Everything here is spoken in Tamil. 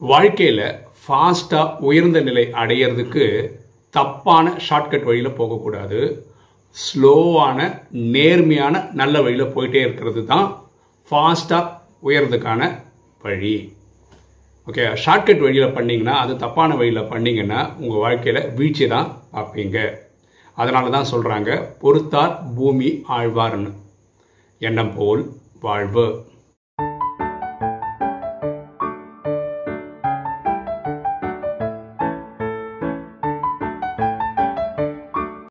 வாழ்க்கையில் ஃபாஸ்ட்டாக உயர்ந்த நிலை அடையிறதுக்கு தப்பான ஷார்ட்கட் வழியில் போகக்கூடாது. ஸ்லோவான நேர்மையான நல்ல வழியில் போயிட்டே இருக்கிறது தான் ஃபாஸ்ட்டாக உயர்றதுக்கான வழி. ஓகே ஷார்ட்கட் வழியில் பண்ணிங்கன்னா அது தப்பான வழியில் பண்ணிங்கன்னா உங்கள் வாழ்க்கையில் வீழ்ச்சி தான் பார்ப்பீங்க. அதனால தான் சொல்கிறாங்க பொறுத்தார் பூமி ஆழ்வார்னு எண்ணம் போல் வாழ்வு.